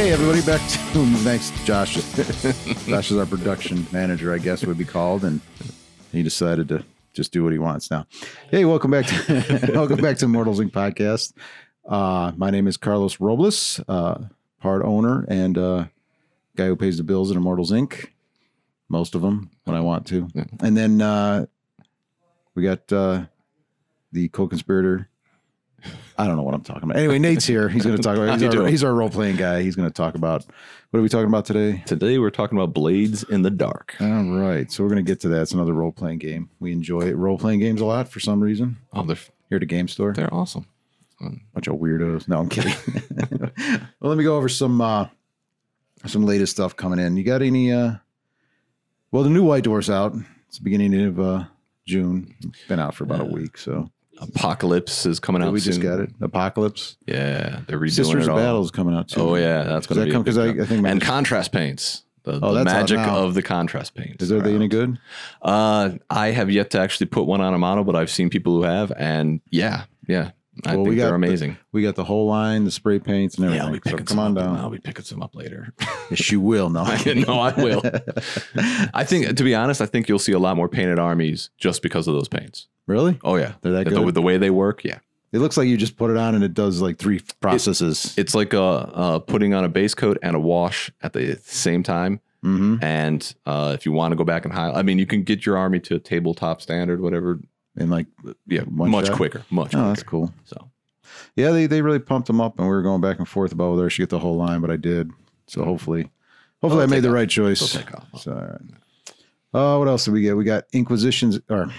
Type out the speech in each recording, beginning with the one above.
Hey, everybody, back to thanks, Josh. Josh is our production manager, I guess would be called, and he decided to just do what he wants now. Hey, welcome back to welcome back to Mortals Inc. podcast. Uh, my name is Carlos Robles, uh, part owner and uh, guy who pays the bills at Immortals Inc. Most of them when I want to, and then uh, we got uh, the co-conspirator. I don't know what I'm talking about. Anyway, Nate's here. He's going to talk about. He's our, he's our role playing guy. He's going to talk about what are we talking about today? Today we're talking about blades in the dark. All right, so we're going to get to that. It's another role playing game. We enjoy role playing games a lot for some reason. Oh, they're Here at a game store, they're awesome. bunch of weirdos. No, I'm kidding. well, let me go over some uh, some latest stuff coming in. You got any? Uh, well, the new White Dwarf's out. It's the beginning of uh, June. Been out for about a week, so Apocalypse is coming out. Soon. We just got it. Apocalypse. Yeah, they're redoing Sisters it of all. Battle is coming out too. Oh yeah, that's Does going to that be come a big because I. I think and contrast paints. The, Oh, the that's out magic of the contrast paints. is there they any good? Uh, I have yet to actually put one on a model, but I've seen people who have, and yeah, yeah, I Well, we think got they're the- amazing. We got the whole line, the spray paints, and everything. yeah, I'll be everything. so picking come on down. I'll be picking some up later. Yes, you will. No, no, I will. I think, to be honest, I think you'll see a lot more painted armies just because of those paints. really? Oh yeah, They're that the, good? the way they work. Yeah, It looks like you just put it on and it does like three processes. it's like uh, uh, putting on a base coat and a wash at the same time. mm-hmm. And uh, if you want to go back and high, I mean, you can get your army to a tabletop standard, whatever. And like, Yeah, One much shot? quicker, much oh, quicker. that's cool. So Yeah, they, they really pumped them up, and we were going back and forth about whether I should get the whole line, but I did. So hopefully, hopefully I They'll made the off. right choice. They'll take off. So, all right. Uh, what else did we get? We got Inquisitions or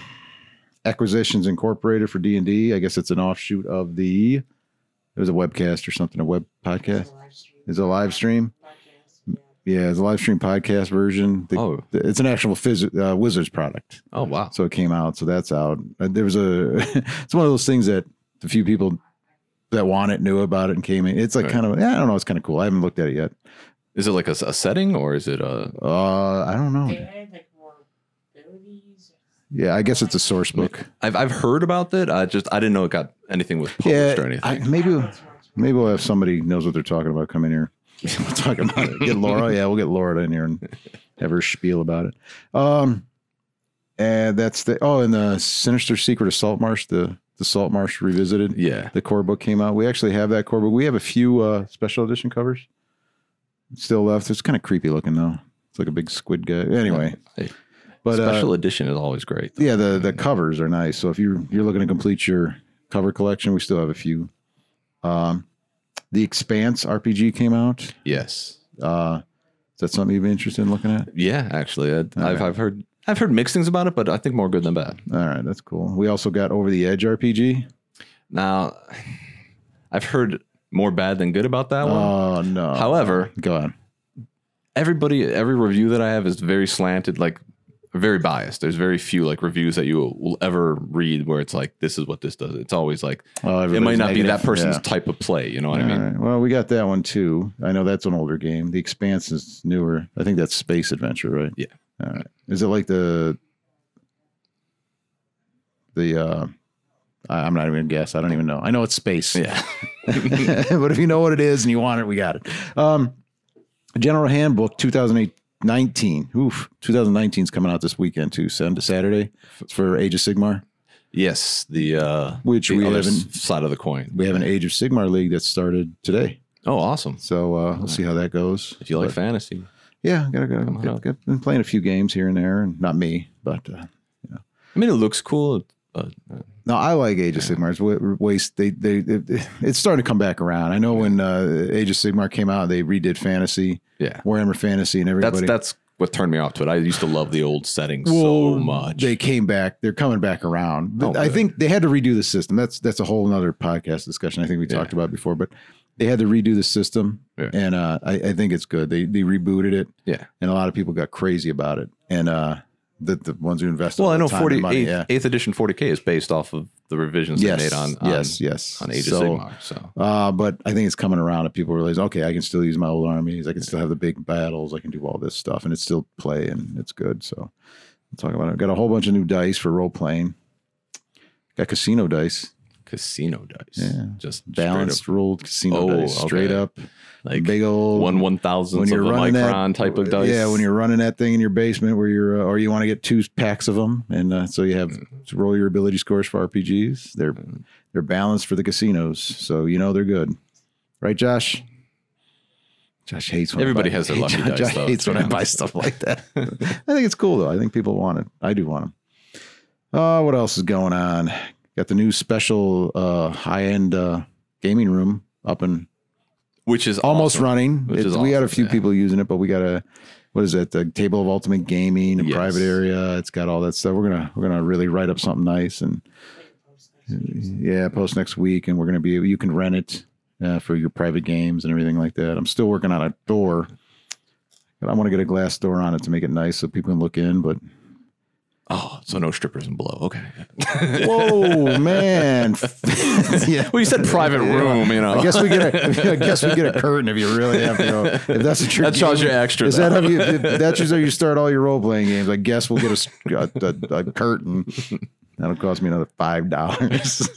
Acquisitions Incorporated for D and D. I guess it's an offshoot of the. It was a webcast or something, a web podcast. Is it a live stream? Yeah, the live stream podcast version. The- Oh. it's an actual phys- uh, Wizards product. oh wow, So it came out. So that's out. Uh, There was a. it's one of those things that the few people that want it knew about it and came in. It's like Right. kind of. Yeah, I don't know. It's kind of cool. I haven't looked at it yet. is it like a, a setting or is it a? Uh, I don't know. like more. Yeah, I guess it's a source book. I've I've heard about that. I just I didn't know it got anything was published Yeah, or anything. I, maybe maybe we'll have somebody knows what they're talking about come in here. we'll talk about it. Get Laura. Yeah, we'll get Laura in here and have her spiel about it. Um, and that's the oh, and the Sinister Secret of Salt Marsh, the the Salt Marsh revisited. yeah, The core book came out. We actually have that core book. We have a few uh, special edition covers still left. It's kind of creepy looking though. It's like a big squid guy. Anyway, Hey, but uh, special edition is always great. yeah, the the covers are nice. So if you're you're looking to complete your cover collection, we still have a few. Um, the Expanse RPG came out. Yes, Uh, is that something you'd be interested in looking at? yeah. Actually, I, I've Okay. I've heard I've heard mixed things about it, but I think more good than bad. All right, that's cool. We also got Over the Edge RPG. Now, I've heard more bad than good about that one. Oh no! However, go on. everybody every review that I have is very slanted, like very biased. There's very few like reviews that you will ever read where it's like this is what this does. It's always like Oh, it might not be that person's Yeah. type of play. You know what I mean? right. Well, we got that one too. I know that's an older game. The Expanse is newer. I think that's Space Adventure, right? Yeah. All right. Is it like the the uh I- I'm not even gonna guess. I don't even know. I know it's space. Yeah. but if you know what it is and you want it, we got it. Um General Handbook 2008 19. Oof. 2019 is coming out this weekend too. Saturday. It's for Age of Sigmar. yes. The uh, Which the we haven't s- side of the coin. we have an Age of Sigmar league that started today. Oh, awesome! So uh, we'll see how that goes. If you like But- fantasy, Yeah, gotta go. Come up. got, been playing a few games here and there, and not me, but uh, I mean, it looks cool. Uh, uh, no, I like Age of Sigmar. It's wa- waste. They, they, it, it's starting to come back around. I know when uh, Age of Sigmar came out, they redid Fantasy, yeah, Warhammer Fantasy, and everybody. that's that's what turned me off to it. I used to love the old settings so Well, much. They came back. They're coming back around. Oh, I good. think they had to redo the system. That's that's a whole other podcast discussion. I think we Yeah. talked about before, but they had to redo the system, Yeah. and uh, I, I think it's good. They they rebooted it, yeah. and a lot of people got crazy about it, and uh, the the ones who invested. Well, I know time 40, and money, eighth, yeah. eighth edition 40k is based off of the revisions Yes, they made on, on yes, yes. on Age So, of Sigmar. So Uh, but I think it's coming around and people realize, okay, I can still use my old armies. I can still have the big battles. I can do all this stuff and it's still play and it's good. So we'll talk about it. I've Got a whole bunch of new dice for role playing. Got casino dice. Casino dice. Yeah. Just Balanced rolled casino Oh, dice, straight okay. up, like big old one one thousandth of the micron type of dice. Yeah, when you're running that thing in your basement, where you're, uh, or you want to get two packs of them, and uh, so you have Mm. to roll your ability scores for RPGs. They're they're balanced for the casinos, so you know they're good, right, Josh? Josh hates when I Everybody buy- has their lucky Josh dice, though, hates when I buy stuff like that. I think it's cool though. I think people want it. I do want them. Uh, what else is going on? Got the new special uh, high end uh, gaming room up and which is almost awesome. running. Which is we had a few yeah. people using it, but we got a what is it? The table of ultimate gaming, a Yes. private area. It's got all that stuff. We're gonna we're gonna really write up something nice and yeah, post next week, and we're gonna be you can rent it uh, for your private games and everything like that. I'm still working on a door. But I want to get a glass door on it to make it nice so people can look in. But Oh, so no strippers and below. Okay. whoa, man! yeah, Well, you said private room. You know. I guess we get a. I guess we get a curtain if you really have to. Go. If that's what you're that charges you extra. Is though. that how you? That's just how you start all your role playing games. I guess we'll get a curtain. That'll cost me another five dollars.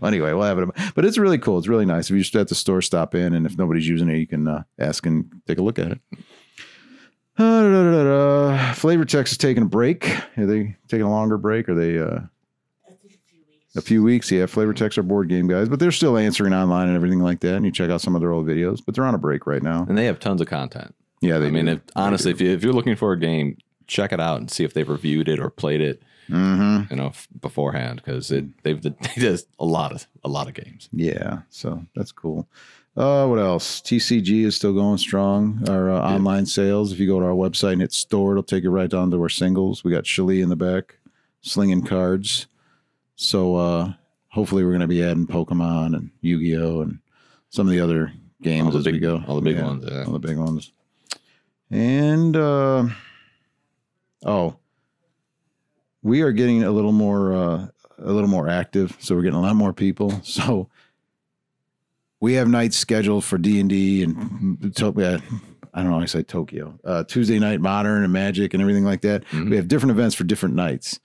anyway, we'll have it. But it's really cool. It's really nice. If you just at the store, stop in, and if nobody's using it, you can uh, ask and take a look at it. Uh, da, da, da, da. Flavor Text is taking a break. Are they taking a longer break? Are they uh, I think a few weeks. a few weeks? Yeah, Flavor Text are board game guys, but they're still answering online and everything like that. And you check out some of their old videos, but they're on a break right now. and they have tons of content. Yeah, they I mean, if, honestly, if, you, if you're looking for a game, check it out and see if they've reviewed it or played it, Mm-hmm. you know, f- beforehand because it they've they does a lot of a lot of games. Yeah, so that's cool. Uh, what else? TCG is still going strong. Our uh, online sales. If you go to our website and hit store, it'll take you right down to our singles. We got Chili in the back, slinging cards. So uh, hopefully we're going to be adding Pokemon and Yu Gi Oh and some of the other games the as big- we go. all the big Yeah, ones, yeah. All the big ones. And uh, oh, we are getting a little more uh, a little more active. So we're getting a lot more people. So we have nights scheduled for D and D and to- uh, I don't know. I say Tokyo uh, Tuesday night Modern and Magic and everything like that. Mhm. We have different events for different nights.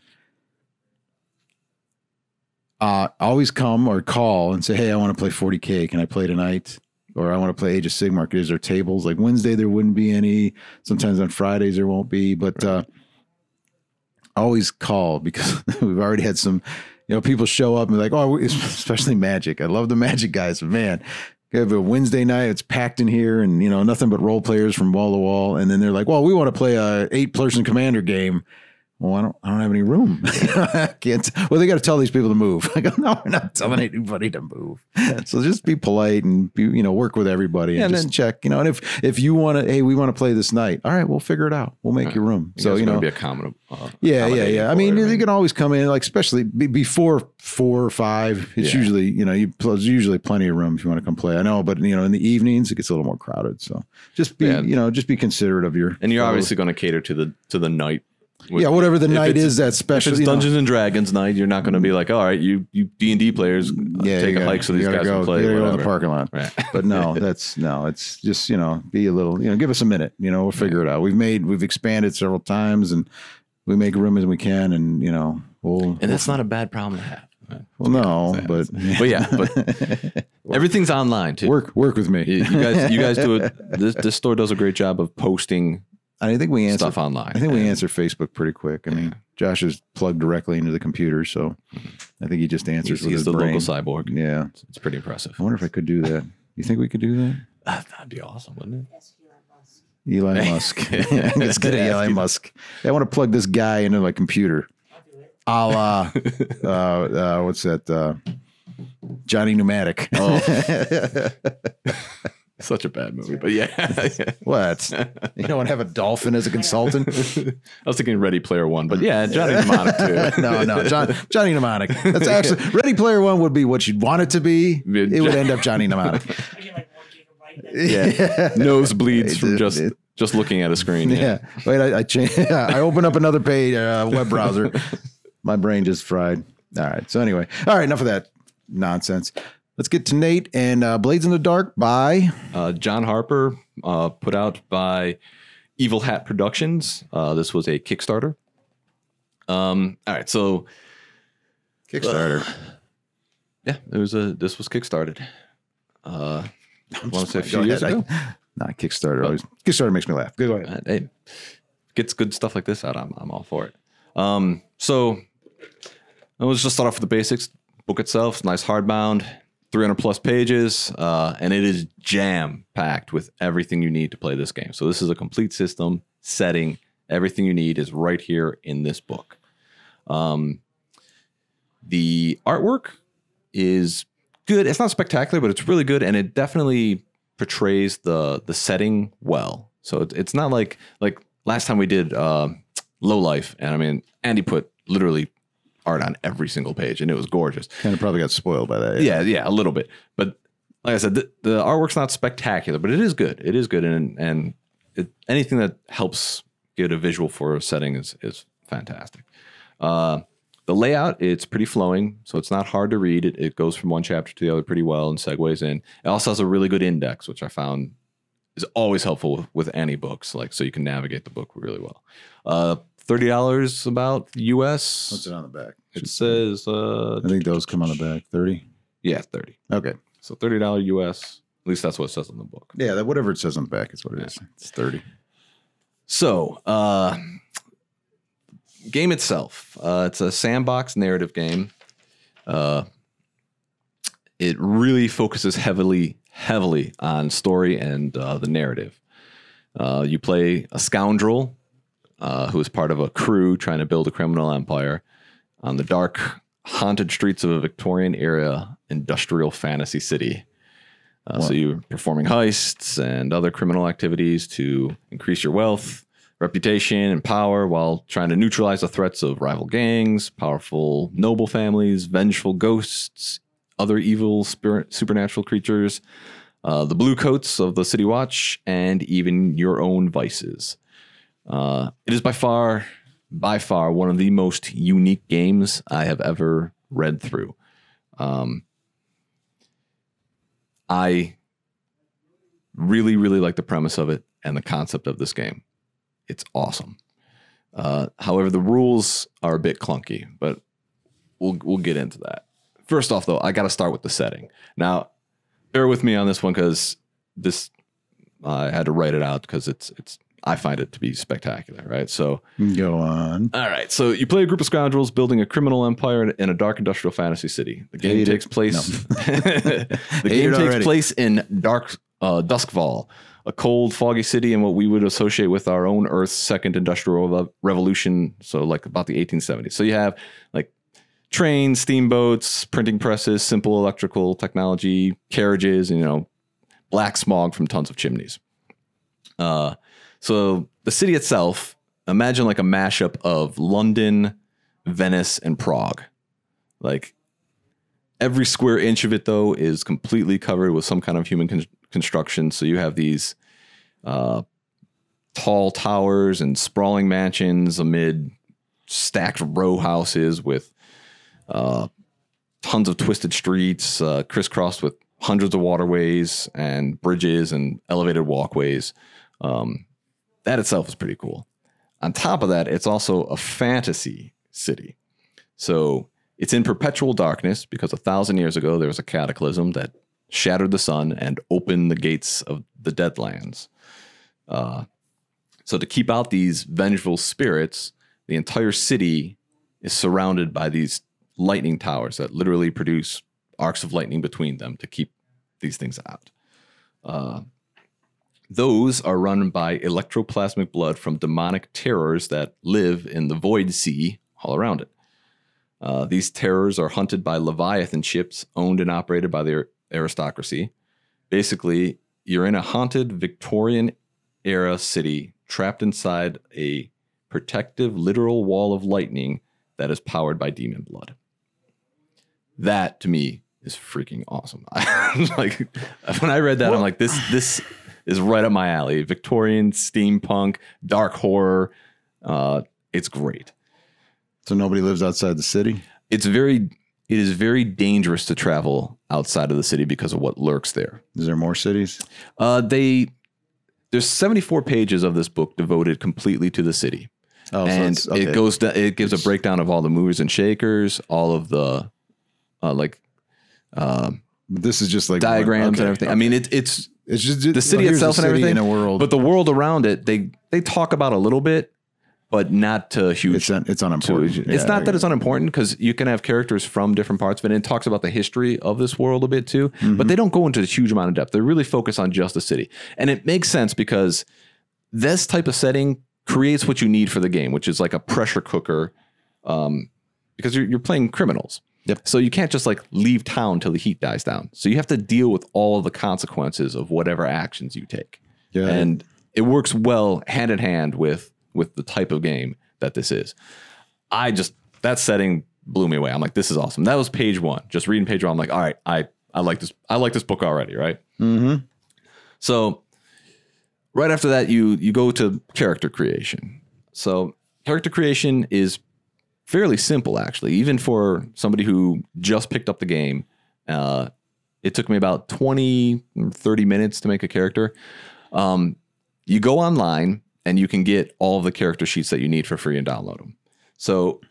Uh, always come or call and say, "Hey, I want to play 40k. Can I play tonight?" Or I want to play Age of Sigmar. Is there tables? Like Wednesday, there wouldn't be any. Sometimes on Fridays there won't be. But uh, always call because we've already had some, you know, people show up and like, oh, especially Magic. I love the Magic guys, but man, we have a Wednesday night. It's packed in here, and you know, nothing but role players from wall to wall. And then they're like, well, we want to play a eight person commander game. Well, I don't, I don't have any room. I can't. Well, they got to tell these people to move. I go, no, we're not telling anybody to move. So just be polite and be, you know, work with everybody and Yeah, and just then- check, you know. And if if you want to, hey, we want to play this night. All right, we'll figure it out. We'll make you room. You so you know, be accommodative. Uh, yeah, yeah, yeah. I mean, you can always come in, like especially be, before four or five. It's Yeah. usually, you know, you there's usually plenty of room if you want to come play. I know, but you know, in the evenings it gets a little more crowded. So just be, Yeah. you know, just be considerate of your. and you're obviously going to cater to the to the night. With- yeah, whatever the night is, that If special. it's you know. Dungeons and Dragons night, you're not going to be like, all right, you you D and D players, uh, yeah, take you a gotta- hike so these gotta guys go, can play. You gotta go in the parking lot. Right. But no, that's no. It's just you know, be a little. You know, give us a minute. You know, we'll figure it out. We've made, we've expanded several times, and we make room as we can, and you know, we'll. and that's not a bad problem to have. well, no, Yeah. but But yeah, but everything's online too. work work with me. You, you guys, you guys do it. This, this store does a great job of posting I think we answer stuff online. I think we And answer Facebook pretty quick. I mean, Josh is plugged directly into the computer, so I think he just answers He's, with he's his the brain. local cyborg. Yeah, It's, it's pretty impressive. I wonder if I could do that. You think we could do that? That'd be awesome, wouldn't it? Yes, Elon Musk. Elon Musk. Let's get an Elon Musk. I want to plug this guy into my computer. I'll do it. A la, uh, uh, what's that? Uh, Johnny Pneumatic. Oh. Such a bad movie, but yeah. what? You don't want to have a dolphin as a consultant? I was thinking Ready Player One, but yeah, Johnny Mnemonic too. no, no, John, Johnny Mnemonic. That's actually Ready Player One would be what you'd want it to be. It would end up Johnny Mnemonic. I get like one gigabyte. Then. Yeah, nose bleeds from just just looking at a screen. Yeah. Wait, I I, change, I open up another page, uh, web browser. My brain just fried. All right. So anyway, all right. Enough of that nonsense. Let's get to Nate and uh, Blades in the Dark by. Uh, John Harper, uh, put out by Evil Hat Productions. Uh, this was a Kickstarter. Um, all right, so Kickstarter. yeah, it was a this was kickstarted. Uh, I want to say a Go few years ahead. ago. I- nah, Kickstarter always Kickstarter makes me laugh. Go ahead. Uh, hey, gets good stuff like this out. I'm I'm all for it. Um, so let's just start off with the basics. Book itself, nice hardbound, 300 plus pages, uh, and it is jam packed with everything you need to play this game. So this is a complete system setting. Everything you need is right here in this book. Um, the artwork is good. It's not spectacular, but it's really good, and it definitely portrays the the setting well. So it, it's not like like last time we did uh, Low Life, and I mean Andy put literally art on every single page, and it was gorgeous. Kind of probably got spoiled by that. Yeah, yeah, a little bit. But like I said, the, the artwork's not spectacular, but it is good. It is good, and and it, anything that helps get a visual for a setting is is fantastic. Uh, the layout it's pretty flowing, so it's not hard to read. It, it goes from one chapter to the other pretty well and segues in. It also has a really good index, which I found is always helpful with, with any books, like so you can navigate the book really well. Uh, Thirty dollars about US. What's it on the back? It says uh, I think those come on the back. Thirty. yeah, thirty. Okay. So thirty dollar US. At least that's what it says on the book. Yeah, that whatever it says on the back is what it is. It's thirty. So, uh, game itself, uh, it's a sandbox narrative game. Uh, it really focuses heavily, heavily on story and uh, the narrative. Uh, you play a scoundrel uh, who is part of a crew trying to build a criminal empire on the dark, haunted streets of a Victorian era industrial fantasy city. Uh, So you're performing heists and other criminal activities to increase your wealth, reputation, and power while trying to neutralize the threats of rival gangs, powerful noble families, vengeful ghosts, other evil spirit, supernatural creatures, uh, the blue coats of the City Watch, and even your own vices. Uh, it is by far, by far, one of the most unique games I have ever read through. Um, I really, really like the premise of it and the concept of this game. It's awesome. Uh, however, the rules are a bit clunky, but we'll we'll get into that. First off, though, I got to start with the setting. Now, bear with me on this one because this I had to write it out because it's it's I find it to be spectacular, right? So Go on. all right. So you play a group of scoundrels building a criminal empire in- a dark industrial fantasy city. The game Hate it. takes place. the Hate game takes already. place in dark uh, Doskvol, a cold, foggy city in what we would associate with our own Earth's second industrial revolution. So like about the 1870s. So you have like trains, steamboats, printing presses, simple electrical technology, carriages, and you know, black smog from tons of chimneys. Uh, so the city itself, imagine like a mashup of London, Venice, and Prague. Like every square inch of it, though, is completely covered with some kind of human con- construction. So you have these uh, tall towers and sprawling mansions amid stacked row houses with uh, tons of twisted streets, uh, crisscrossed with hundreds of waterways and bridges and elevated walkways. Um, that itself is pretty cool. On top of that, it's also a fantasy city. So it's in perpetual darkness because a thousand years ago there was a cataclysm that shattered the sun and opened the gates of the Deadlands. Uh, so to keep out these vengeful spirits, the entire city is surrounded by these lightning towers that literally produce arcs of lightning between them to keep these things out. Uh, those are run by electroplasmic blood from demonic terrors that live in the void sea all around it. Uh, these terrors are hunted by Leviathan ships owned and operated by the aristocracy. Basically, you're in a haunted Victorian era city trapped inside a protective literal wall of lightning that is powered by demon blood. That to me is freaking awesome. like when I read that, I'm like, this this is right up my alley. Victorian steampunk, dark horror. Uh, it's great. So nobody lives outside the city. It's very it is very dangerous to travel outside of the city because of what lurks there. Is there more cities? Uh, they there's 74 pages of this book devoted completely to the city. Oh, and it's- okay. it goes. da- It gives a breakdown of all the movers and shakers, all of the, uh, like, um, This is just like diagrams okay, and everything. I mean, it, it's it's just the city here's itself and city everything in a world, but the world around it they they talk about a little bit but not to huge it's un, it's to- unimportant. it's not that it's unimportant because you can have characters from different parts of it and it talks about the history of this world a bit too Mm-hmm. but they don't go into a huge amount of depth. They really focus on just the city. And it makes sense because this type of setting creates what you need for the game which is like a pressure cooker um, because you're, you're playing criminals Yep. so you can't just like leave town till the heat dies down so you have to deal with all of the consequences of whatever actions you take Yeah. and it works well hand in hand with with the type of game that this is. I just that setting blew me away. I'm like, this is awesome. That was page one. Just reading page one, I'm like, all right, I I like this. I like this book already, right? Mm-hmm. So right after that, you you go to character creation. So character creation is fairly simple, actually, even for somebody who just picked up the game. Uh, it took me about 20, 30 minutes to make a character. Um, you go online and you can get all of the character sheets that you need for free and download them. So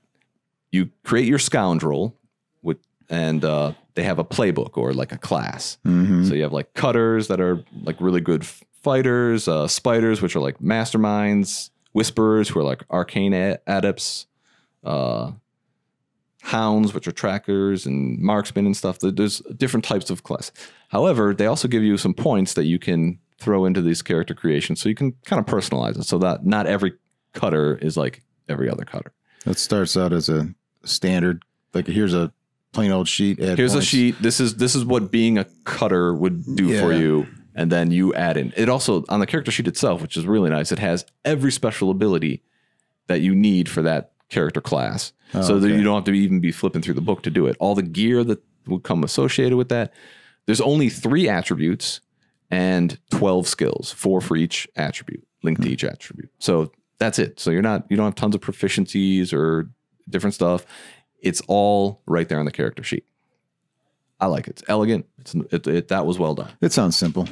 you create your scoundrel with, and uh, they have a playbook or like a class. Mhm. So you have like cutters that are like really good fighters, uh, spiders, which are like masterminds, whisperers, who are like arcane a- adepts, uh, hounds, which are trackers, and marksmen and stuff. There's different types of class. However, they also give you some points that you can throw into these character creations, so you can kind of personalize it, so that not every cutter is like every other cutter. That starts out as a standard. Like here's a plain old sheet. Here's a sheet. This is this is what being a cutter would do for you, and then you add in. It also on the character sheet itself, which is really nice. It has every special ability that you need for that character class, Oh, so that you don't have to even be flipping through the book to do it. All the gear that would come associated with that. There's only three attributes and twelve skills, four for each attribute, linked Hmm. to each attribute. So that's it. So you're not you don't have tons of proficiencies or different stuff. It's all right there on the character sheet. I like it. It's elegant. It's it, it, that was well done. It sounds simple.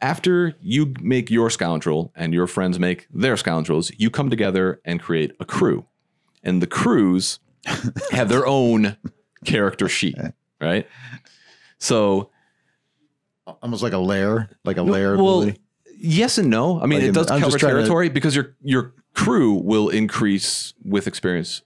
After you make your scoundrel and your friends make their scoundrels, you come together and create a crew. And the crews have their own character sheet, right? So, Almost like a lair, like a lair. well, ability. yes and no. I mean, Like it does cover trying to- territory because your your crew will increase with experience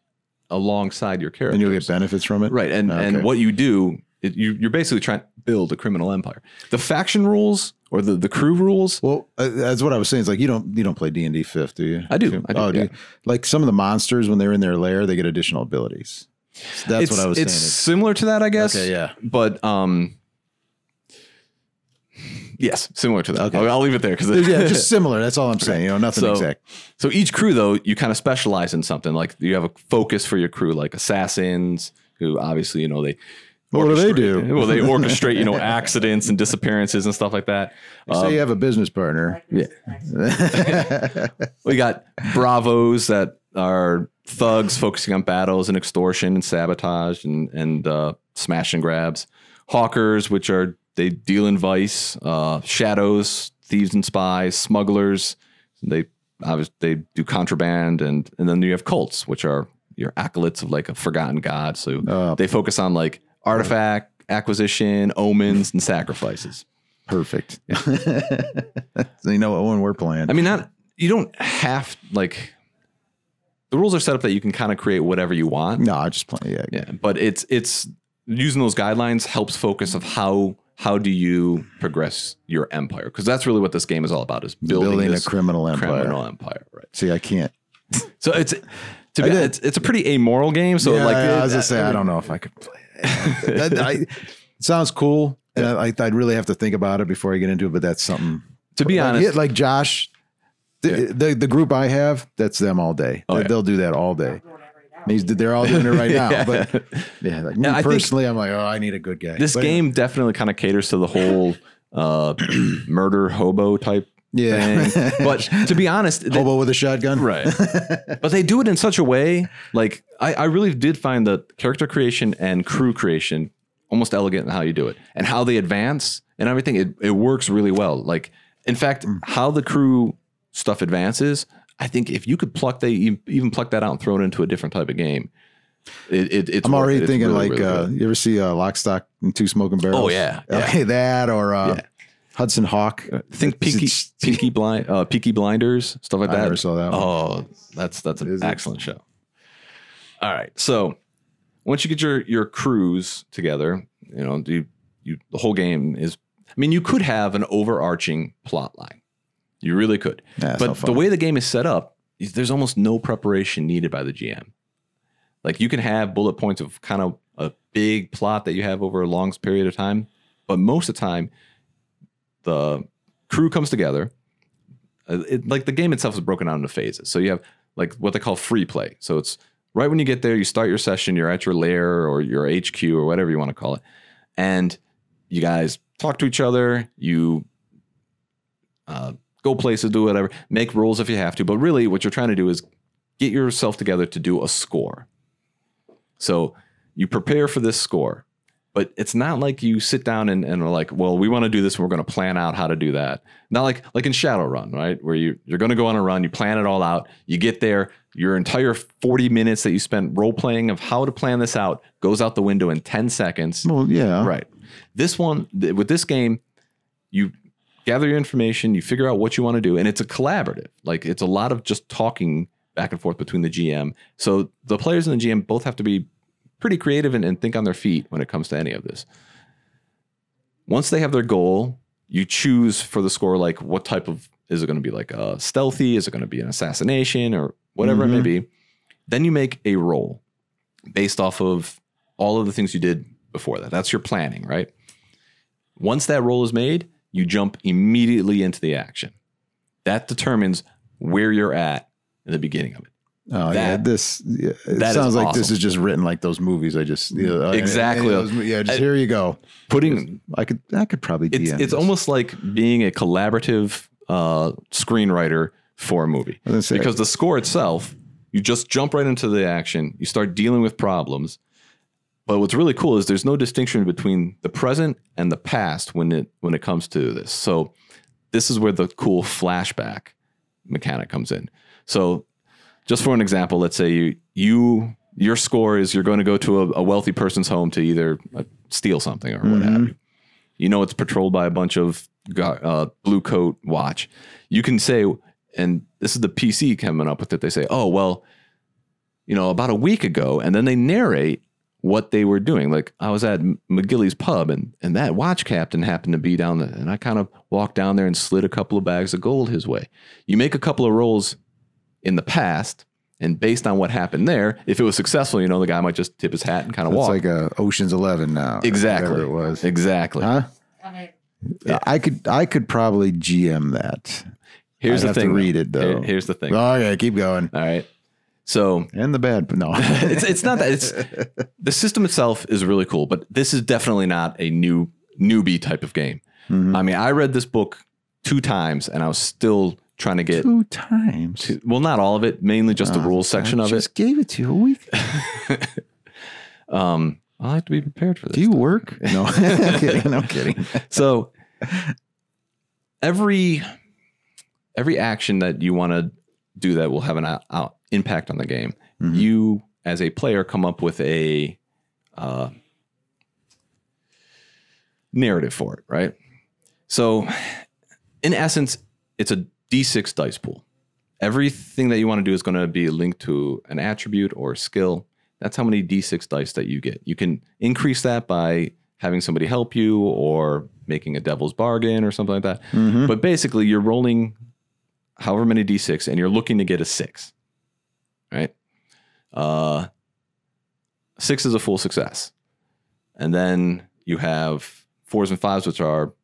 alongside your character. and you'll get benefits from it. Right, and Okay. and what you do, it, you, you're basically trying to build a criminal empire. The faction rules or the, the crew rules, Well, uh, that's what I was saying. It's like you don't you don't play D and D fifth, do you? I do, I do, oh, yeah. you? Like some of the monsters when they're in their lair, they get additional abilities. That's it's, what I was it's saying. similar to that, I guess. Okay, yeah. but um, yes, similar to that. Okay. I'll, I'll leave it there because yeah, just similar. That's all I'm saying. You know, nothing So- exact. So each crew, though, you kind of specialize in something. Like you have a focus for your crew, like assassins, who obviously, you know, they. What do they do? Well, they orchestrate, you know, accidents and disappearances and stuff like that. Um, Say you have a business partner. Yeah. we got bravos that are thugs focusing on battles and extortion and sabotage and and uh, smash and grabs. Hawkers, which are they deal in vice. Uh, shadows, thieves and spies. Smugglers, they obviously they do contraband and and then you have cults, which are your acolytes of like a forgotten god. So Oh. they focus on like artifact acquisition, omens, and sacrifices. Perfect. so you know what one we're playing. I mean, not you don't have like the rules are set up that you can kind of create whatever you want. no, I just play. Yeah, Yeah, but it's it's using those guidelines helps focus of how how do you progress your empire because that's really what this game is all about is building, building, a criminal empire. criminal empire, right? See, I can't. So it's to be I it's, it's a pretty amoral game. So yeah, like I was it- gonna say, I don't know if I could play. it. That- I- sounds cool, and I, I'd really have to think about it before I get into it. But that's something. to be like, honest, yeah, like Josh, the, the the group I have, that's them all day. Oh, They- yeah. They'll do that all day. He's, they're all doing it right now. But yeah, like me Yeah, I think- personally, I'm like, oh, I need a good guy. this But- game definitely kind of caters to the whole uh, murder hobo type yeah, thing. But to be honest, the- hobo with a shotgun, Right. but they do it in such a way, like I, I really did find the character creation and crew creation almost elegant in how you do it and how they advance and everything. It, it works really well. Like, in fact, how the crew stuff advances, I think if you could pluck they even pluck that out and throw it into a different type of game, It, it, it's I'm already thinking really, like really uh, you ever see uh, Lock, Stock, and Two Smoking Barrels? Oh, yeah, yeah. Okay, that or uh, Yeah. Hudson Hawk. think Peaky Peaky Blind uh, Peaky Blinders stuff like that. I never saw that one. Oh, that's that's an Is it? excellent show. All right, so once you get your your crews together, you know, you you the whole game is. I mean, you could have an overarching plot line. You really could. But the way the game is set up, is there's almost no preparation needed by the GM. Like you can have bullet points of kind of a big plot that you have over a long period of time, but most of the time, the crew comes together. Uh, It, like the game itself is broken down into phases. So you have like what they call free play. So it's right when you get there, you start your session, you're at your lair or your HQ or whatever you want to call it, and you guys talk to each other. You uh, go places, do whatever, make rules if you have to. But really, what you're trying to do is get yourself together to do a score. So you prepare for this score, but it's not like you sit down and, and are like, well, we want to do this and we're going to plan out how to do that. Not like like in Shadowrun, right? Where you, you're going to go on a run, you plan it all out, you get there, your entire 40 minutes that you spent role playing of how to plan this out goes out the window in 10 seconds. well, yeah, Right. This one, th- with this game, you gather your information, you figure out what you want to do, and it's a collaborative. Like it's a lot of just talking back and forth between the GM. So the players and the GM both have to be pretty creative and, and think on their feet when it comes to any of this. Once they have their goal, you choose for the score like what type of is it going to be like a stealthy? Is it going to be an assassination or whatever it may mm-hmm. be? Then you make a roll based off of all of the things you did before that. That's your planning, right? Once that roll is made, you jump immediately into the action. That determines where you're at in the beginning of it. Oh yeah, this yeah, it sounds like this is just written like those movies. I just you know, Exactly. of those yeah, just I- here you go. Putting I could I could probably it's DM it's almost like being a collaborative uh, screenwriter for a movie I say- because the score itself, you just jump right into the action. You start dealing with problems. But what's really cool is there's no distinction between the present and the past when it when it comes to this. So this is where the cool flashback mechanic comes in. So just for an example, let's say you you your score is you're going to go to a, a wealthy person's home to either uh, steal something or what have you. You know it's patrolled by a bunch of uh, blue coat watch. You can say, and this is the PC coming up with it. They say, oh well, you know, about a week ago, and then they narrate what they were doing. Like I was at M- McGilly's pub, and and that watch captain happened to be down there, and I kind of walked down there and slid a couple of bags of gold his way. You make a couple of rolls in the past. And based on what happened there, if it was successful, you know, the guy might just tip his hat and kind of It's walk. It's like a Ocean's Eleven now. exactly. it was. Exactly. Huh? I could I could probably GM that. Here's I'd the have to thing. read it, though. Here- here's the thing. Okay, keep going. All right. So And the bad, but no. it's it's not that it's the system itself is really cool, but this is definitely not a new newbie type of game. Mhm. I mean, I read this book two times and I was still trying to get Two times. to, well, not all of it, mainly just the Oh, rules section I of it. just gave it to you a week. Um, I have to be prepared for this. Do you work? No, I'm kidding. I'm kidding. So every every action that you want to do that will have an out, out impact on the game. Mhm. You, as a player, come up with a uh, narrative for it, right? So, in essence, it's a d6 dice pool. Everything that you want to do is going to be linked to an attribute or skill. That's how many d6 dice that you get. You can increase that by having somebody help you or making a devil's bargain or something like that. Mhm. But basically, you're rolling however many d6 and you're looking to get a six, right? Uh, six is a full success. And then you have fours and fives, which are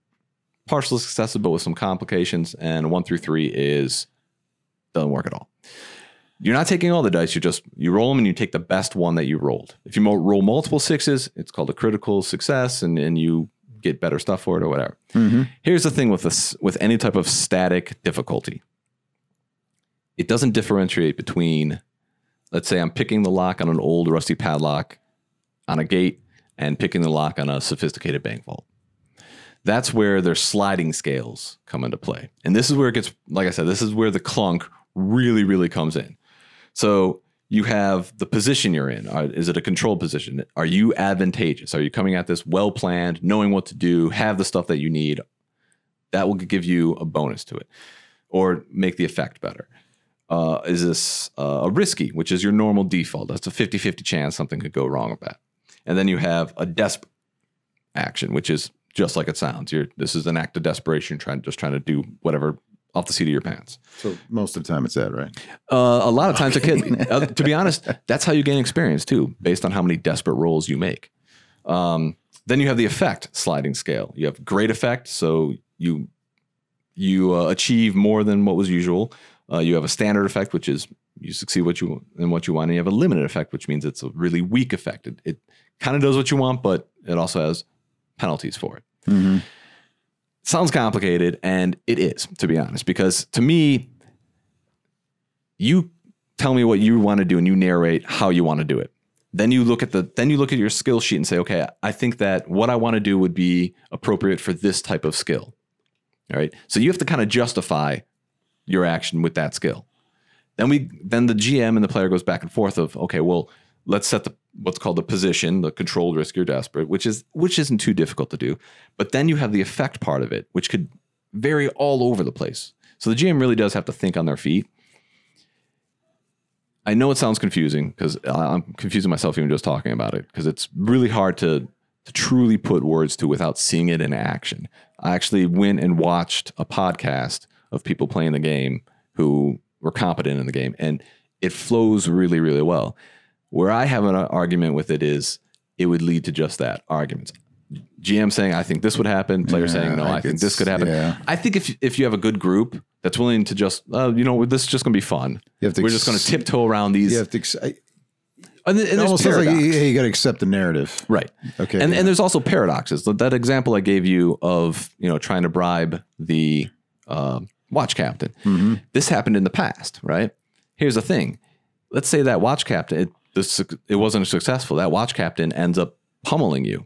partial successes, but with some complications. And one through three is doesn't work at all. You're not taking all the dice. You just you roll them and you take the best one that you rolled. If you mo- roll multiple sixes, it's called a critical success, and, and you get better stuff for it or whatever. Mhm. Here's the thing with this with any type of static difficulty. It doesn't differentiate between let's say I'm picking the lock on an old rusty padlock on a gate and picking the lock on a sophisticated bank vault. That's where their sliding scales come into play. And this is where it gets like I said, this is where the clunk really really comes in. So you have the position you're in. Is it a controlled position? Are you advantageous? Are you coming at this well planned, knowing what to do, have the stuff that you need? That will give you a bonus to it or make the effect better. Uh, is this uh, a risky, which is your normal default? That's a 50 50 chance something could go wrong with that. And then you have a desperate action, which is just like it sounds. You're, this is an act of desperation, trying just trying to do whatever off the seat of your pants. So most of the time it's that, right? Uh, a lot of times it can be. Uh, to be honest, that's how you gain experience too, based on how many desperate rolls you make. Um, then you have the effect sliding scale. You have great effect, so you you uh, achieve more than what was usual. Uh, you have a standard effect, which is you succeed what you and what you want. And you have a limited effect, which means it's a really weak effect. It, it kind of does what you want, but it also has penalties for it. Mm-hmm. sounds complicated and it is to be honest because to me you tell me what you want to do and you narrate how you want to do it. Then you look at the then you look at your skill sheet and say okay i think that what i want to do would be appropriate for this type of skill all right? So you have to kind of justify your action with that skill. Then we then the gm and the player goes back and forth of okay well let's set the what's called the position the controlled risk you're desperate which is which isn't too difficult to do. But then you have the effect part of it which could vary all over the place. So the gm really does have to think on their feet. I know it sounds confusing because i'm confusing myself even just talking about it because it's really hard to to truly put words to without seeing it in action. I actually went and watched a podcast of people playing the game who were competent in the game and it flows really really well where I have an argument with it is it would lead to just that arguments. GM saying I think this would happen, player Yeah, saying no, I, like think this could happen. yeah. I think if if you have a good group that's willing to just uh, you know this is just going to be fun. You have to We're just going to tiptoe around these. You have to. ex- I- and, and almost sounds like you, you got to accept the narrative. Right. Okay, And yeah. and there's also paradoxes. That- example I gave you of you know trying to bribe the um watch captain. Mm-hmm. This happened in the past, right? Here's the thing. Let's say that watch captain it, this, it wasn't successful. That watch captain ends up pummeling you.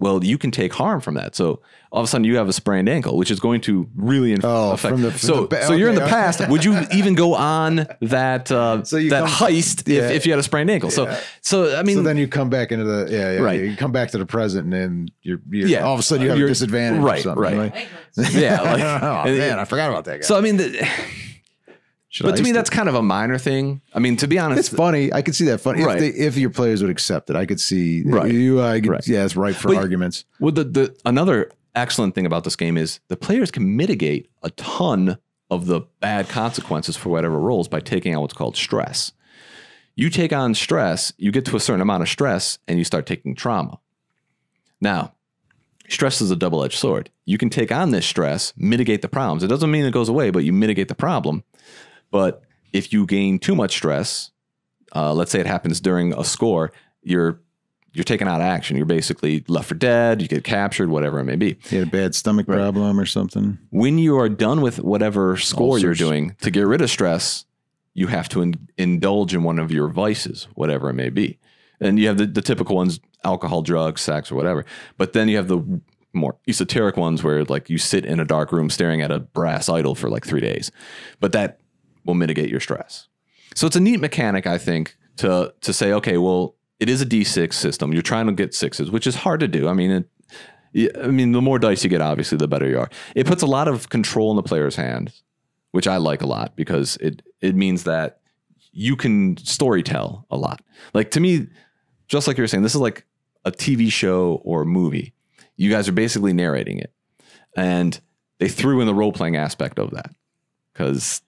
Well, you can take harm from that. So all of a sudden you have a sprained ankle, which is going to really inf- Oh, affect. from the- from so the ba- so you're in the okay. past. Would you even go on that uh, So you that come- heist Yeah. if, if you had a sprained ankle? So so I mean So then you come back into the yeah, yeah Right. You come back to the present, and then you're, you're Yeah. all of a sudden you have a You're- disadvantage. or right, something, right. like- yeah. Like, oh man, I forgot about that guy. So I mean, the, Should but I to me, used that's kind of a minor thing. I mean, to be honest, it's funny. I could see that funny Right. if, they, if your players would accept it. I could see Right. You, I could, Right. yeah, it's right for But- arguments. well, the the another excellent thing about this game is the players can mitigate a ton of the bad consequences for whatever rolls by taking out what's called stress. You take on stress, you get to a certain amount of stress, and you start taking trauma. Now, stress is a double edged sword. You can take on this stress, mitigate the problems. It doesn't mean it goes away, but you mitigate the problem. But if you gain too much stress, uh, let's say it happens during a score, you're you're taken out of action. You're basically left for dead. You get captured, whatever it may be. You had a bad stomach problem or something. When you are done with whatever score you're doing to get rid of stress, you have to in- indulge in one of your vices, whatever it may be. And you have the, the typical ones alcohol, drugs, sex, or whatever. But then you have the more esoteric ones where like you sit in a dark room staring at a brass idol for like three days. But that will mitigate your stress. So it's a neat mechanic, I think, to to say, okay, well, it is a D6 system. You're trying to get sixes, which is hard to do. I mean, it, I mean, the more dice you get, obviously, the better you are. It puts a lot of control in the player's hands, which I like a lot because it it means that you can story tell a lot. Like to me, just like you were saying, this is like a TV show or a movie. You guys are basically narrating it, and they threw in the role playing aspect of that because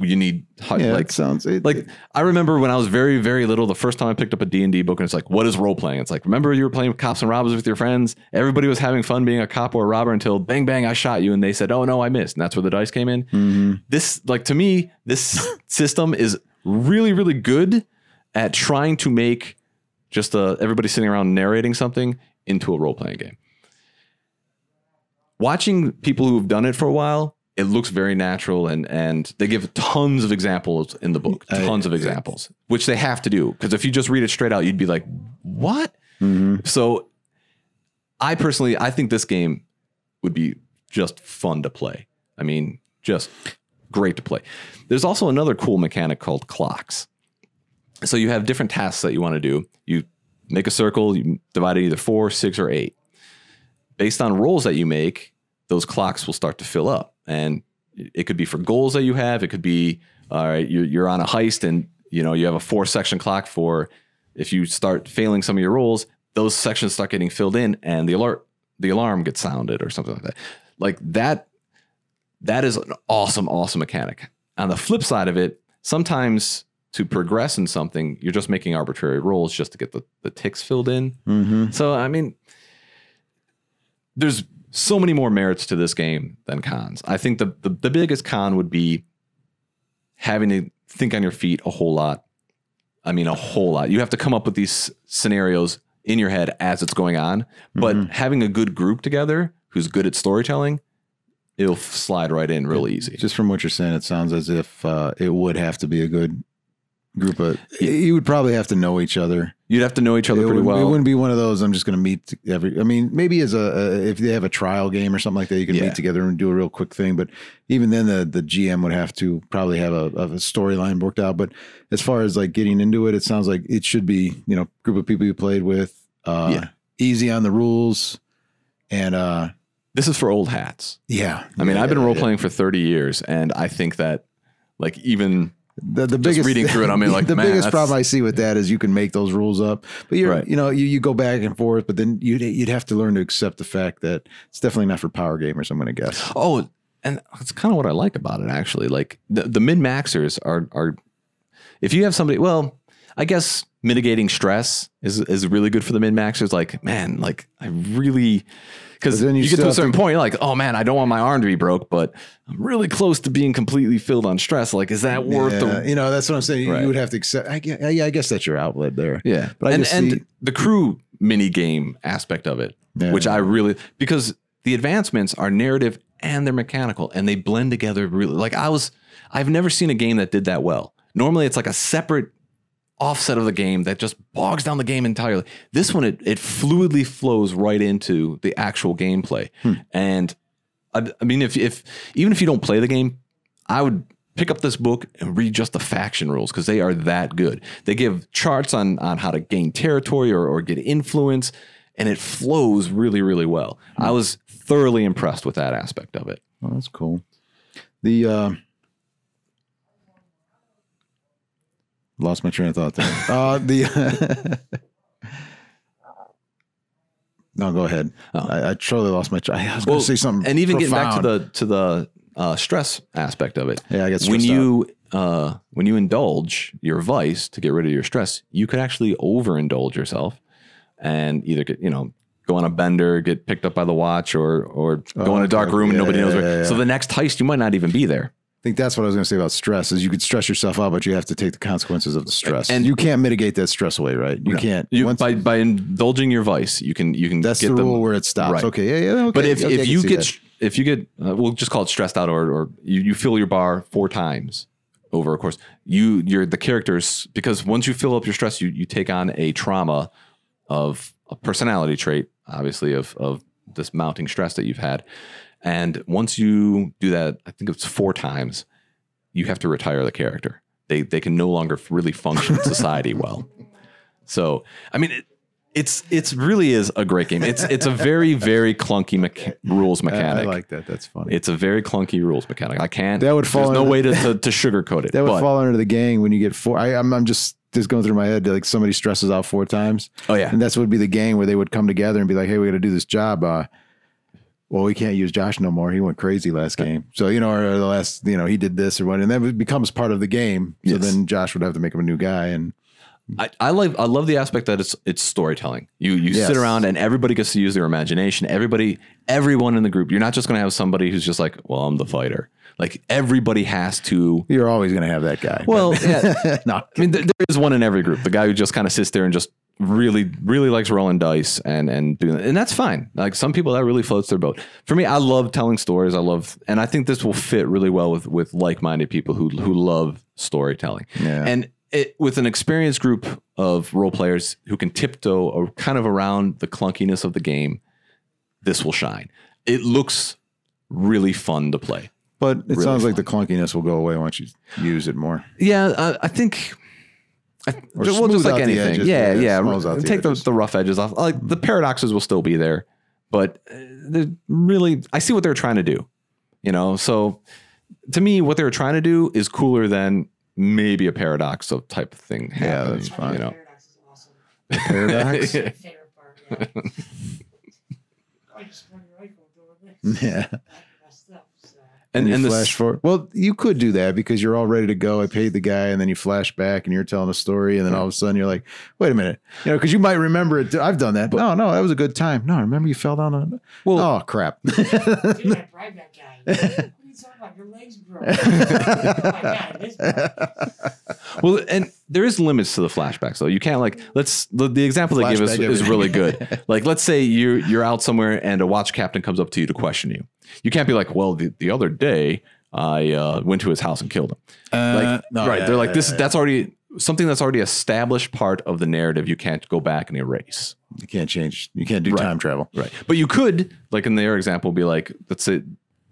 you need Yeah, like sounds it, like I remember when I was very very little the first time I picked up a D&D book and it's like what is role playing? It's like remember you were playing cops and robbers with your friends? Everybody was having fun being a cop or a robber until bang bang I shot you and they said oh no I missed. And that's where the dice came in. Mhm. this like to me this system is really really good at trying to make just uh, everybody sitting around narrating something into a role playing game. Watching people who've done it for a while it looks very natural and and they give tons of examples in the book I- tons of examples which they have to do because if you just read it straight out you'd be like what Mhm. so i personally i think this game would be just fun to play i mean just great to play there's also another cool mechanic called clocks so you have different tasks that you want to do. You make a circle, you divide it either four, six, or eight. Based on rolls that you make, those clocks will start to fill up. And it could be for goals that you have. It could be, all right, you're, you're on a heist and you know you have a four section clock for if you start failing some of your rolls, those sections start getting filled in and the alert, the alarm gets sounded or something like that. Like that, that is an awesome, awesome mechanic. On the flip side of it, sometimes to progress in something, you're just making arbitrary rolls just to get the, the ticks filled in. Mm-hmm. So, I mean, there's so many more merits to this game than cons. I think the, the, the biggest con would be having to think on your feet a whole lot. I mean, a whole lot. You have to come up with these scenarios in your head as it's going on. But having a good group together who's good at storytelling, it'll slide right in real easy. Just from what you're saying, it sounds as if uh, it would have to be a good group of. You would probably have to know each other. You'd have to know each other it, pretty would, well. it wouldn't be one of those. I'm just going to meet every. I mean, maybe as a, a if they have a trial game or something like that, you can Yeah. meet together and do a real quick thing. But even then, the the GM would have to probably have a, a storyline worked out. But as far as like getting into it, it sounds like it should be you know group of people you played with. Uh, Yeah. Easy on the rules, and uh, this is for old hats. yeah. I mean, Yeah, I've been role playing for 30 years, and I think that, like, even The, the biggest reading through it, I mean, like, the man, biggest that's- problem I see with that is you can make those rules up, but you're Right. you know you, you go back and forth, but then you'd you'd have to learn to accept the fact that it's definitely not for power gamers. I'm going to guess. Oh, and that's kind of what I like about it actually. Like the, the min maxers are are if you have somebody, well, I guess mitigating stress is is really good for the min maxers. Like, man, like I really because then you, you get to a certain to- point, you're like, oh man, I don't want my arm to be broke, but I'm really close to being completely filled on stress. Like, is that worth Yeah, the you know that's what I'm saying. You- Right. You would have to accept. I, guess- yeah, I guess that's your outlet there. Yeah, But I and, just and see- the crew mini game aspect of it, Yeah. which I really because the advancements are narrative and they're mechanical and they blend together really. Like I was, I've never seen a game that did that well. Normally, it's like a separate offset of the game that just bogs down the game entirely. This one, it it fluidly flows right into the actual gameplay, Hmm. and I, I mean, if if even if you don't play the game, I would pick up this book and read just the faction rules because they are that good. They give charts on on how to gain territory or, or get influence, and it flows really, really well. I was thoroughly impressed with that aspect of it. Well, that's cool. The uh, lost my train of thought there. uh, the no, go ahead. Oh. I, I totally lost my. Tra- I was going to say something, and even getting back to the to the uh, stress aspect of it. Yeah, I get when you uh, when you indulge your vice to get rid of your stress, you could actually overindulge yourself and either get you know go on a bender, get picked up by the watch, or or go in a dark room and Yeah, nobody knows yeah, where. yeah, So the next heist, you might not even be there. I think that's what I was going to say about stress. Is you could stress yourself out, but you have to take the consequences of the stress, And- you can't mitigate that stress away, right? You can't. You, by by indulging your vice, you can you can that's get the them- rule where it stops. Right. Okay, yeah, yeah. Okay, But if, okay, if you get if you get uh, we'll just call it stressed out or or you, you fill your bar four times over a course you you're the characters because once you fill up your stress you you take on a trauma of a personality trait obviously of of this mounting stress that you've had and once you do that I think it's four times you have to retire the character they they can no longer really function in society well so I mean it, it's it's really is a great game. It's it's a very very clunky mecha- rules mechanic. I like that. That's funny. it's a very clunky rules mechanic. I can't. That would fall There's no way to, to, to sugarcoat it. That would fall under the gang when you get four. I, I'm, I'm just just going through my head like somebody stresses out four times, oh yeah. and that's what would be the gang where they would come together and be like, "Hey, we got to do this job." Uh, well, we can't use Josh no more. He went crazy last game, so you know, or the last, you know, he did this or what, and that becomes part of the game. So Yes. then Josh would have to make him a new guy, and I, I like I love the aspect that it's it's storytelling. You you Yes. sit around and everybody gets to use their imagination. Everybody everyone in the group. You're not just going to have somebody who's just like, well, I'm the fighter. Like everybody has to. you're always going to have that guy. Well, yeah. no, I mean, there there is one in every group. The guy who just kind of sits there and just really, really likes rolling dice and and doing that, and that's fine. Like some people, that really floats their boat. For me, I love telling stories. I love, and I think this will fit really well with with like minded people who who love storytelling. Yeah. And it, with an experienced group of role players who can tiptoe or kind of around the clunkiness of the game, this will shine. It looks really fun to play. But it really sounds like the clunkiness will go away once you use it more. Yeah, I, I think Or well, smooth just like out anything. edges. yeah, yeah. smooths out the Take the, the rough edges off. Like the paradoxes will still be there, but uh, really, I see what they're trying to do. You know, so to me, what they're trying to do is cooler than maybe a paradox of type of thing. Yeah, happening, that's fine. You know, Paradox is awesome. Paradox. Favorite part, yeah. I just run your rifle doing this. Yeah. I messed up, so. and you and flash this, forward. Well, you could do that because you're all ready to go. I paid the guy, and then you flash back, and you're telling a story, and then all of a sudden you're like, "Wait a minute," you know, because you might remember it. I've done that. no, no, that was a good time. No, I remember you fell down on. Well- oh crap! Dude, I bribed that guy. What talking about? Your legs broke. oh my god, well, and there is limits to the flashbacks though. You can't like let's the, the example they give us Flashback is really good. like let's say you're you're out somewhere and a watch captain comes up to you to question you. You can't be like, well, the, the other day I uh, went to his house and killed him. like Uh, no, right, yeah, they're like yeah, this. yeah. That's already something that's already established part of the narrative. You can't go back and erase. You can't change. You can't do Right. time travel. Right. But you could, like in their example, be like, let's say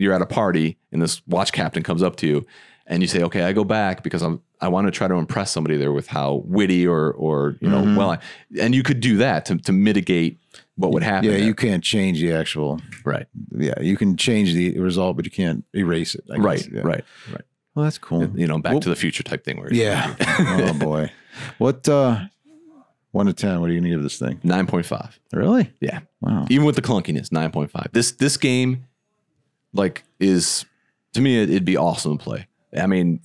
you're at a party and this watch captain comes up to you and you say, okay, I go back because I'm, I want to try to impress somebody there with how witty or, or, you know, Mhm. well, I, and you could do that to, to mitigate what would happen. Yeah, there. you can't change the actual. right. Yeah, you can change the result, but you can't erase it. Right. Yeah. Right. Right. Well, that's cool. You know, back Well- to the future type thing where Yeah. oh boy. What? uh One to ten. What are you gonna give this thing? 9.5. Really? Yeah. Wow. Even with the clunkiness, 9.5. This, this game like is to me, it, it'd be awesome to play. I mean,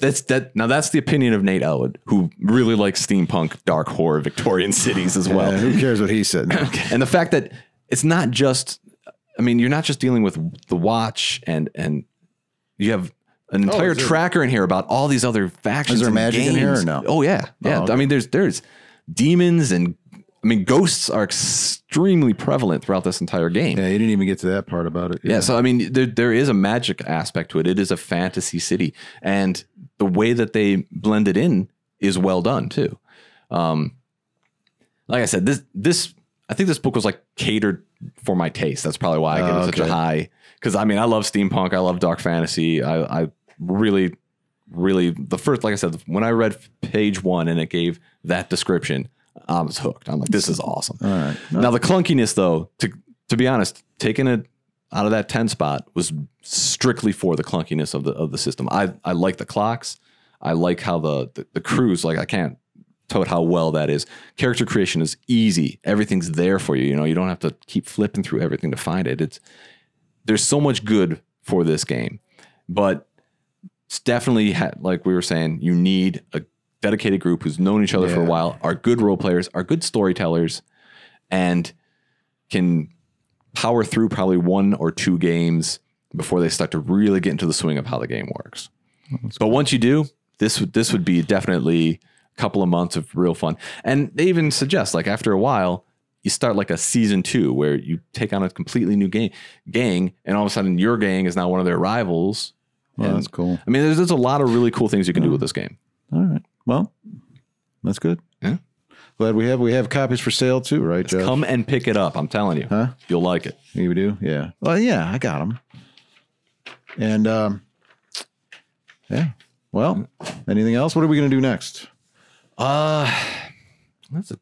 That's that. Now that's the opinion of Nate Elwood, who really likes steampunk, dark horror, Victorian cities as well. Yeah, who cares what he said? and the fact that it's not just. I mean, you're not just dealing with the watch, and and you have an oh, entire is there- tracker in here about all these other factions. Is there and magic in here or games. no? Oh yeah, oh, yeah. Oh, okay. I mean, there's there's demons and I mean ghosts are extremely prevalent throughout this entire game. yeah, you didn't even get to that part about it. Yeah, so I mean, there there is a magic aspect to it. It is a fantasy city, and the way that they blend it in is well done too. Um, like I said, this this I think this book was like catered for my taste. That's probably why I give Oh, it such a high. Because I mean, I love steampunk. I love dark fantasy. I, I really, really the first, like I said, when I read page one and it gave that description, I was hooked. I'm like, this is awesome. All right. No, Now the clunkiness, though, to to be honest, taking it out of that ten spot was strictly for the clunkiness of the of the system. I I like the clocks. I like how the the, the crews like I can't tote how well that is. Character creation is easy. Everything's there for you. You know, you don't have to keep flipping through everything to find it. It's there's so much good for this game, but it's definitely ha- like we were saying. You need a dedicated group who's known each other for a while, are good role players, are good storytellers, and can power through probably one or two games before they start to really get into the swing of how the game works. But once you do, this would this would be definitely a couple of months of real fun. And they even suggest like after a while, you start like a season two where you take on a completely new game gang, and all of a sudden your gang is now one of their rivals. well, And- that's cool. I mean, there's, there's a lot of really cool things you can do with this game. All right. Well, that's good. Yeah. Glad we have we have copies for sale too, right, Josh? Come and pick it up. I'm telling you, Huh? you'll like it. We do. Yeah. Well, yeah, I got them. And um, yeah. Well, anything else? What are we going to do next? Uh, that's a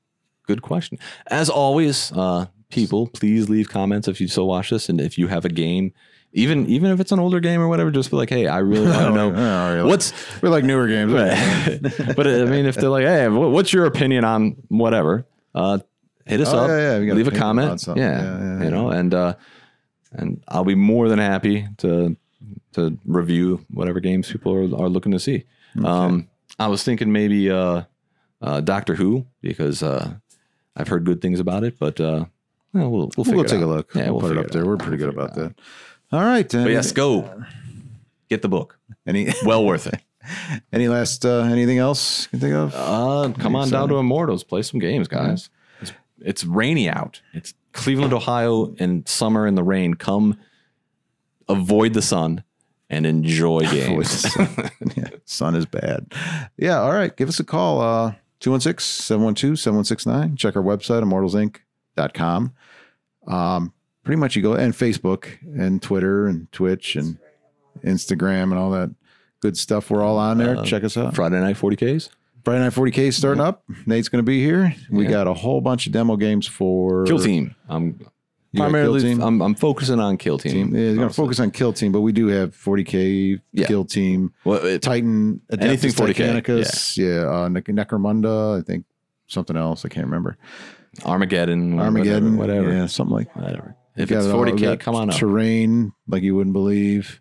good question. As always, uh, people, please leave comments if you still watch this, and if you have a game, even even if it's an older game or whatever, just be like, hey, I really want to know Oh, what's. We like newer games. Right. but I mean, if they're like, hey, what's your opinion on whatever? Uh, hit us Oh, up. yeah, yeah, leave a comment. Yeah, Yeah, yeah, you know, and uh, and I'll be more than happy to to review whatever games people are, are looking to see. Um, I was thinking maybe uh, uh, Doctor Who because uh, I've heard good things about it, but uh, well, we'll we'll, We'll figure go it take a look. Yeah, we'll, put it up there. out. We're pretty good about out. that. All right. But yes, go get the book. Any Well worth it. any last uh, anything else you can think of? Uh, come on down to Immortals, play some games, guys. It's, it's rainy out. It's Cleveland, Ohio, in summer in the rain. Come, avoid the sun, and enjoy games. sun. yeah, sun is bad. Yeah, all right. Give us a call. Uh 216-712-7169. Check our website, immortalsinc.com. Um, pretty much you go and Facebook and Twitter and Twitch and Instagram and all that good stuff. We're all on there. Uh, Check us out. Friday night 40Ks. Friday Night 40K is starting up. Nate's going to be here. We Yeah. got a whole bunch of demo games for Kill Team. I'm primarily Kill Team? I'm, I'm focusing on Kill Team. Team. Yeah, you're going to focus on Kill Team, but we do have 40K, Yeah. Kill Team, Well, it, Titan, Anything Adeptus 40K, Titanicus, yeah, uh, Nec- Necromunda, I think something else. I can't remember. Armageddon. Armageddon, Whatever. Whatever. yeah, something like whatever. If it's. We 40K, come on up. Terrain, like you wouldn't believe,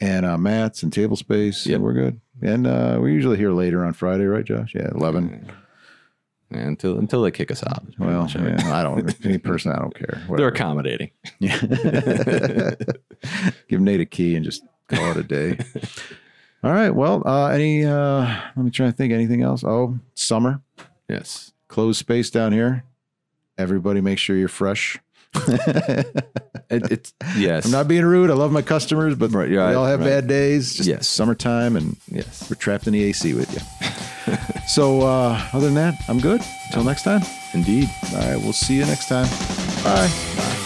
and uh, mats and table space. Yeah, we're good. And uh, we're usually here later on Friday, right, Josh? Yeah, 11. Yeah, until until they kick us out. Well, yeah, I don't, Any person, I don't care. They're accommodating. Yeah. Give Nate a key and just call it a day. All right. Well, uh, any, uh, let me try to think anything else. Oh, summer, Yes. closed space down here. Everybody make sure you're fresh. It, it's yes. I'm not being rude. I love my customers, but Right, we all have right. bad days. Just Yes. summertime and yes. we're trapped in the AC with you. so, uh, other than that, I'm good. Until next time. Indeed. All right. We'll see you next time. Bye.